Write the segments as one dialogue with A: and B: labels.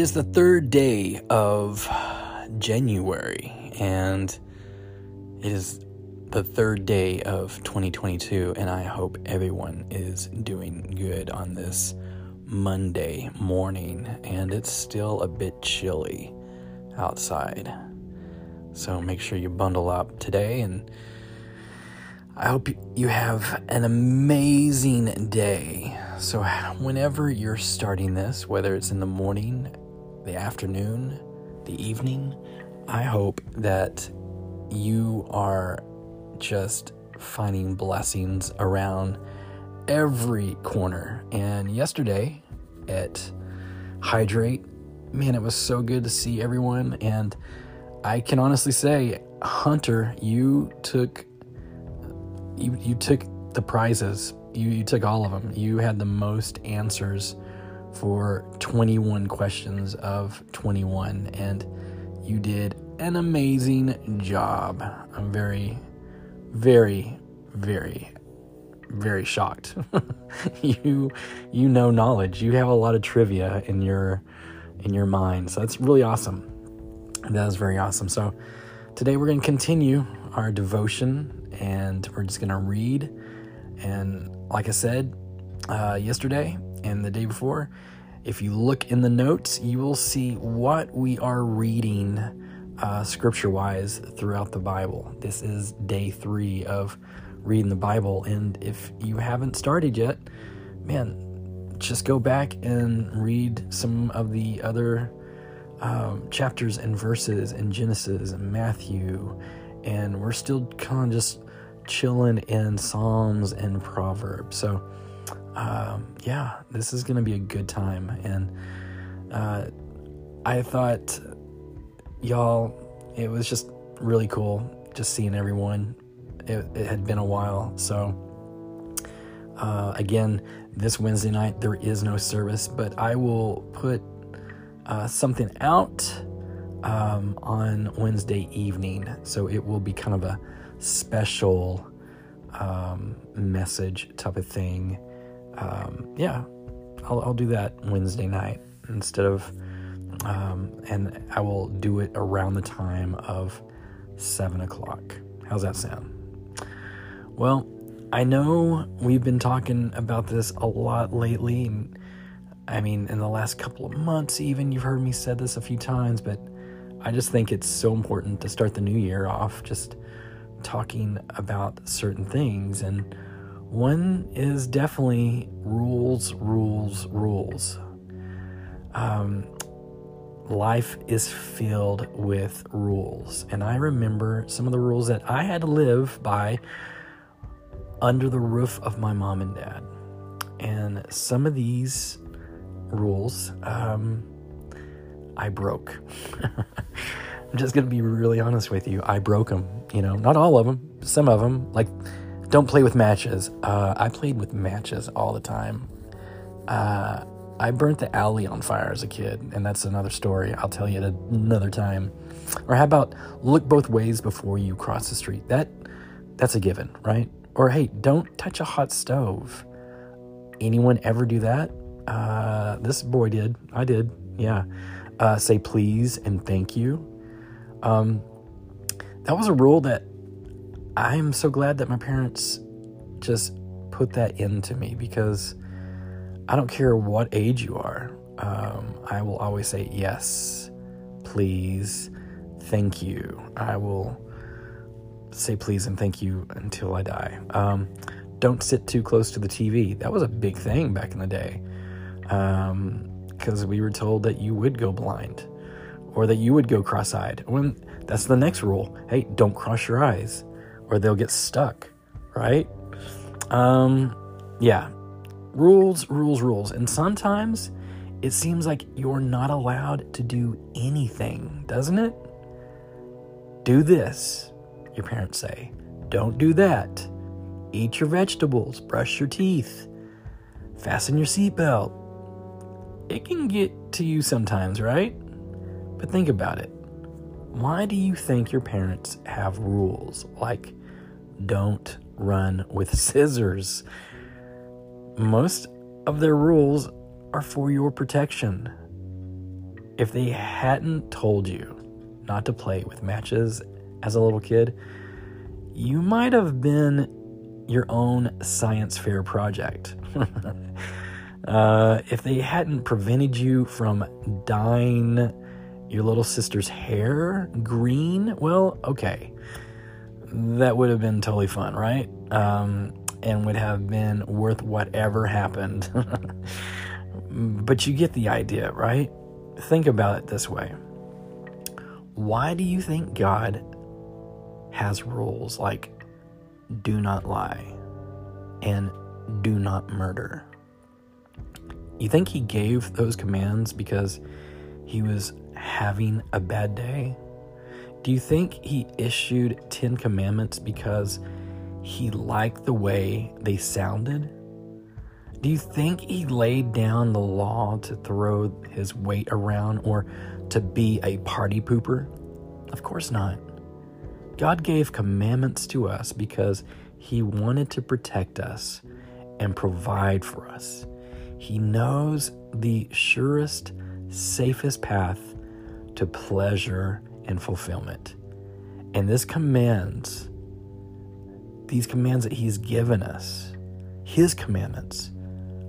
A: It is the third day of January, and it is the third day of 2022, and I hope everyone is doing good on this Monday morning. And it's still a bit chilly outside, so make sure you bundle up today. And I hope you have an amazing day. So, whenever you're starting this, whether it's in the morning, the afternoon, the evening, I hope that you are just finding blessings around every corner. And yesterday at Hydrate, man, it was so good to see everyone. And I can honestly say, Hunter, you took you you took the prizes. You you took all of them. You had the most answers for 21 questions of 21 and you did an amazing job. I'm very very very very shocked. you you know knowledge. You have a lot of trivia in your in your mind. So that's really awesome. That is very awesome. So today we're going to continue our devotion and we're just going to read and like I said uh, yesterday and the day before, if you look in the notes, you will see what we are reading uh, scripture wise throughout the Bible. This is day three of reading the Bible. And if you haven't started yet, man, just go back and read some of the other um, chapters and verses in Genesis and Matthew. And we're still kind of just chilling in Psalms and Proverbs. So, um, yeah, this is going to be a good time. And uh, I thought, y'all, it was just really cool just seeing everyone. It, it had been a while. So, uh, again, this Wednesday night, there is no service, but I will put uh, something out um, on Wednesday evening. So it will be kind of a special um, message type of thing um, yeah, I'll, I'll do that Wednesday night instead of, um, and I will do it around the time of seven o'clock. How's that sound? Well, I know we've been talking about this a lot lately. and I mean, in the last couple of months, even you've heard me said this a few times, but I just think it's so important to start the new year off just talking about certain things and one is definitely rules, rules, rules. Um, life is filled with rules. And I remember some of the rules that I had to live by under the roof of my mom and dad. And some of these rules, um, I broke. I'm just going to be really honest with you. I broke them. You know, not all of them, some of them. Like, don't play with matches. Uh, I played with matches all the time. Uh, I burnt the alley on fire as a kid, and that's another story. I'll tell you at another time. Or how about look both ways before you cross the street? That that's a given, right? Or hey, don't touch a hot stove. Anyone ever do that? Uh, this boy did. I did. Yeah. Uh, say please and thank you. Um, that was a rule that I'm so glad that my parents just put that into me because I don't care what age you are. Um, I will always say yes, please, thank you. I will say please and thank you until I die. Um, don't sit too close to the TV. That was a big thing back in the day because um, we were told that you would go blind or that you would go cross eyed. When that's the next rule. Hey, don't cross your eyes or they'll get stuck, right? Um, yeah. Rules, rules, rules. And sometimes it seems like you're not allowed to do anything, doesn't it? Do this, your parents say. Don't do that. Eat your vegetables, brush your teeth, fasten your seatbelt. It can get to you sometimes, right? But think about it. Why do you think your parents have rules like don't run with scissors. Most of their rules are for your protection. if they hadn't told you not to play with matches as a little kid, you might have been your own science fair project. uh, if they hadn't prevented you from dyeing your little sister's hair green, well, okay. That would have been totally fun, right? Um, and would have been worth whatever happened. but you get the idea, right? Think about it this way Why do you think God has rules like do not lie and do not murder? You think He gave those commands because He was having a bad day? Do you think He issued 10 commandments because He liked the way they sounded? Do you think he laid down the law to throw his weight around or to be a party pooper? Of course not. God gave commandments to us because he wanted to protect us and provide for us. He knows the surest, safest path to pleasure and fulfillment. And this commands, these commands that he's given us, his commandments,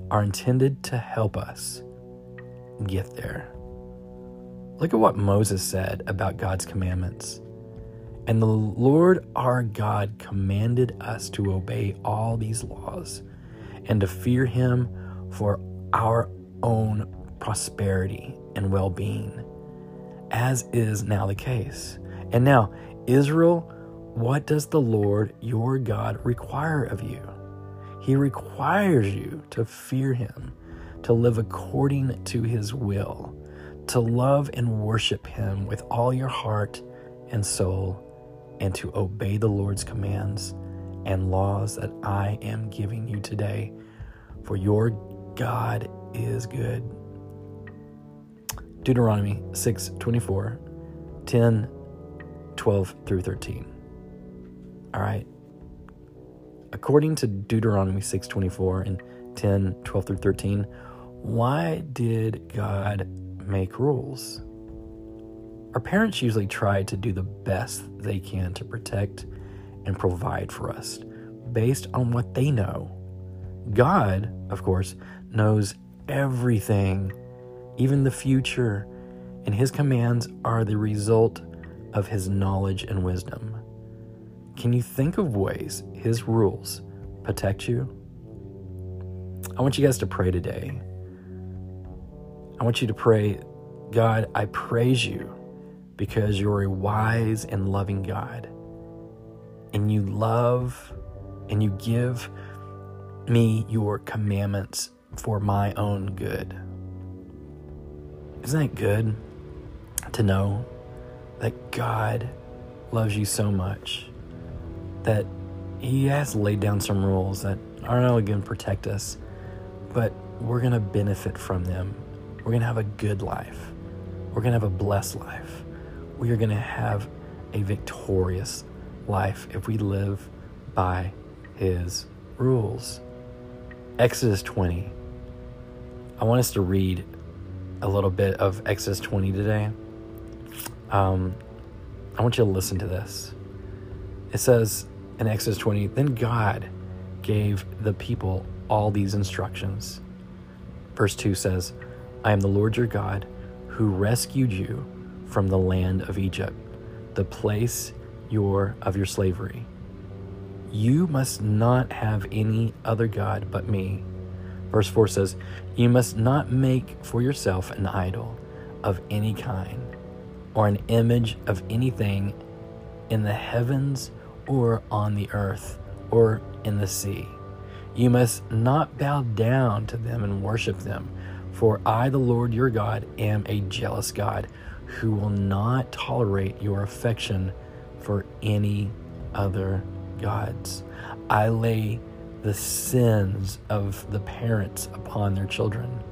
A: are intended to help us get there. Look at what Moses said about God's commandments. And the Lord our God commanded us to obey all these laws and to fear him for our own prosperity and well being, as is now the case. And now, Israel, what does the Lord your God require of you? He requires you to fear Him, to live according to His will, to love and worship Him with all your heart and soul, and to obey the Lord's commands and laws that I am giving you today. For your God is good. Deuteronomy 6 24, 10, 12 through 13. All right, according to Deuteronomy 6:24 and 10, 12 through 13, why did God make rules? Our parents usually try to do the best they can to protect and provide for us based on what they know. God, of course, knows everything, even the future, and his commands are the result of his knowledge and wisdom. Can you think of ways His rules protect you? I want you guys to pray today. I want you to pray, God, I praise you because you're a wise and loving God. And you love and you give me your commandments for my own good. Isn't that good to know that God loves you so much? that he has laid down some rules that aren't only going to protect us, but we're going to benefit from them. We're going to have a good life. We're going to have a blessed life. We are going to have a victorious life if we live by his rules. Exodus 20. I want us to read a little bit of Exodus 20 today. Um, I want you to listen to this. It says, in Exodus 20, then God gave the people all these instructions. Verse 2 says, I am the Lord your God who rescued you from the land of Egypt, the place your of your slavery. You must not have any other God but me. Verse 4 says, You must not make for yourself an idol of any kind, or an image of anything in the heavens or on the earth or in the sea. You must not bow down to them and worship them, for I, the Lord your God, am a jealous God who will not tolerate your affection for any other gods. I lay the sins of the parents upon their children.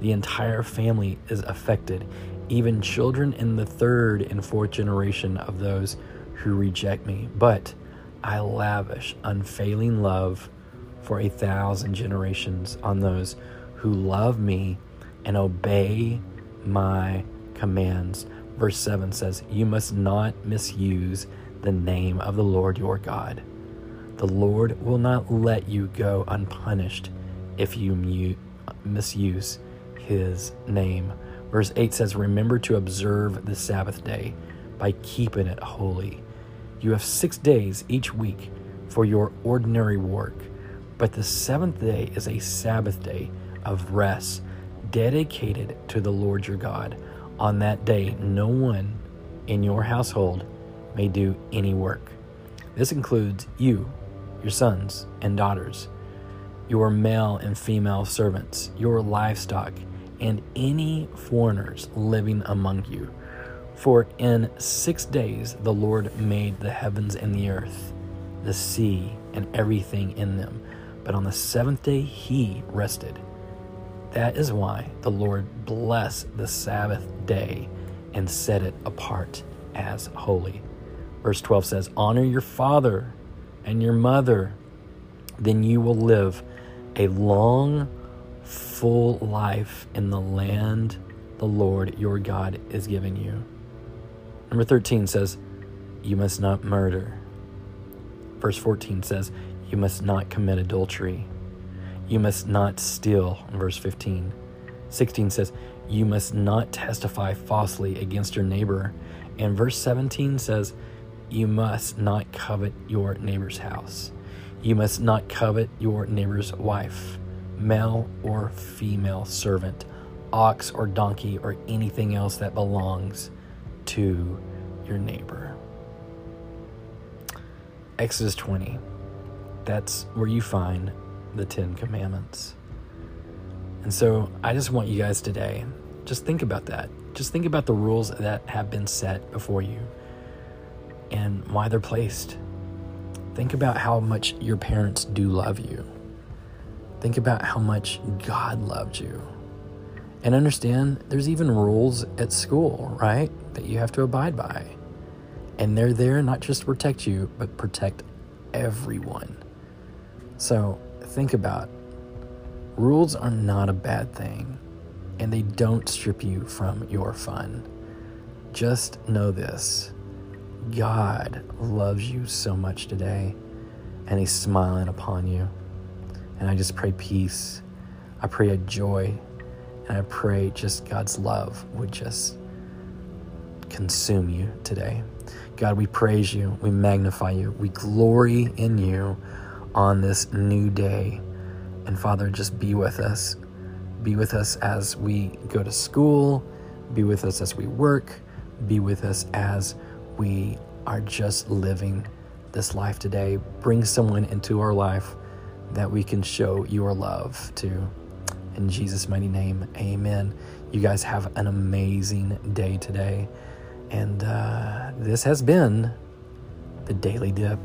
A: The entire family is affected, even children in the third and fourth generation of those who reject me. But I lavish unfailing love for a thousand generations on those who love me and obey my commands. Verse 7 says, You must not misuse the name of the Lord your God. The Lord will not let you go unpunished if you misuse his name. Verse 8 says, Remember to observe the Sabbath day by keeping it holy. You have six days each week for your ordinary work, but the seventh day is a Sabbath day of rest dedicated to the Lord your God. On that day, no one in your household may do any work. This includes you, your sons and daughters, your male and female servants, your livestock, and any foreigners living among you. For in six days the Lord made the heavens and the earth, the sea, and everything in them. But on the seventh day he rested. That is why the Lord blessed the Sabbath day and set it apart as holy. Verse 12 says, Honor your father and your mother, then you will live a long, full life in the land the Lord your God is giving you. Number 13 says, You must not murder. Verse 14 says, You must not commit adultery. You must not steal, verse 15. 16 says, You must not testify falsely against your neighbor. And verse 17 says, You must not covet your neighbor's house. You must not covet your neighbor's wife, male or female servant, ox or donkey, or anything else that belongs to your neighbor. Exodus 20. That's where you find the Ten Commandments. And so I just want you guys today, just think about that. Just think about the rules that have been set before you and why they're placed. Think about how much your parents do love you. Think about how much God loved you. And understand there's even rules at school, right? That you have to abide by. And they're there not just to protect you, but protect everyone. So think about rules are not a bad thing and they don't strip you from your fun. Just know this God loves you so much today and He's smiling upon you. And I just pray peace. I pray a joy. And I pray just God's love would just consume you today. God, we praise you. We magnify you. We glory in you on this new day. And Father, just be with us. Be with us as we go to school. Be with us as we work. Be with us as we are just living this life today. Bring someone into our life that we can show your love to. In Jesus' mighty name, amen. You guys have an amazing day today. And uh, this has been the Daily Dip.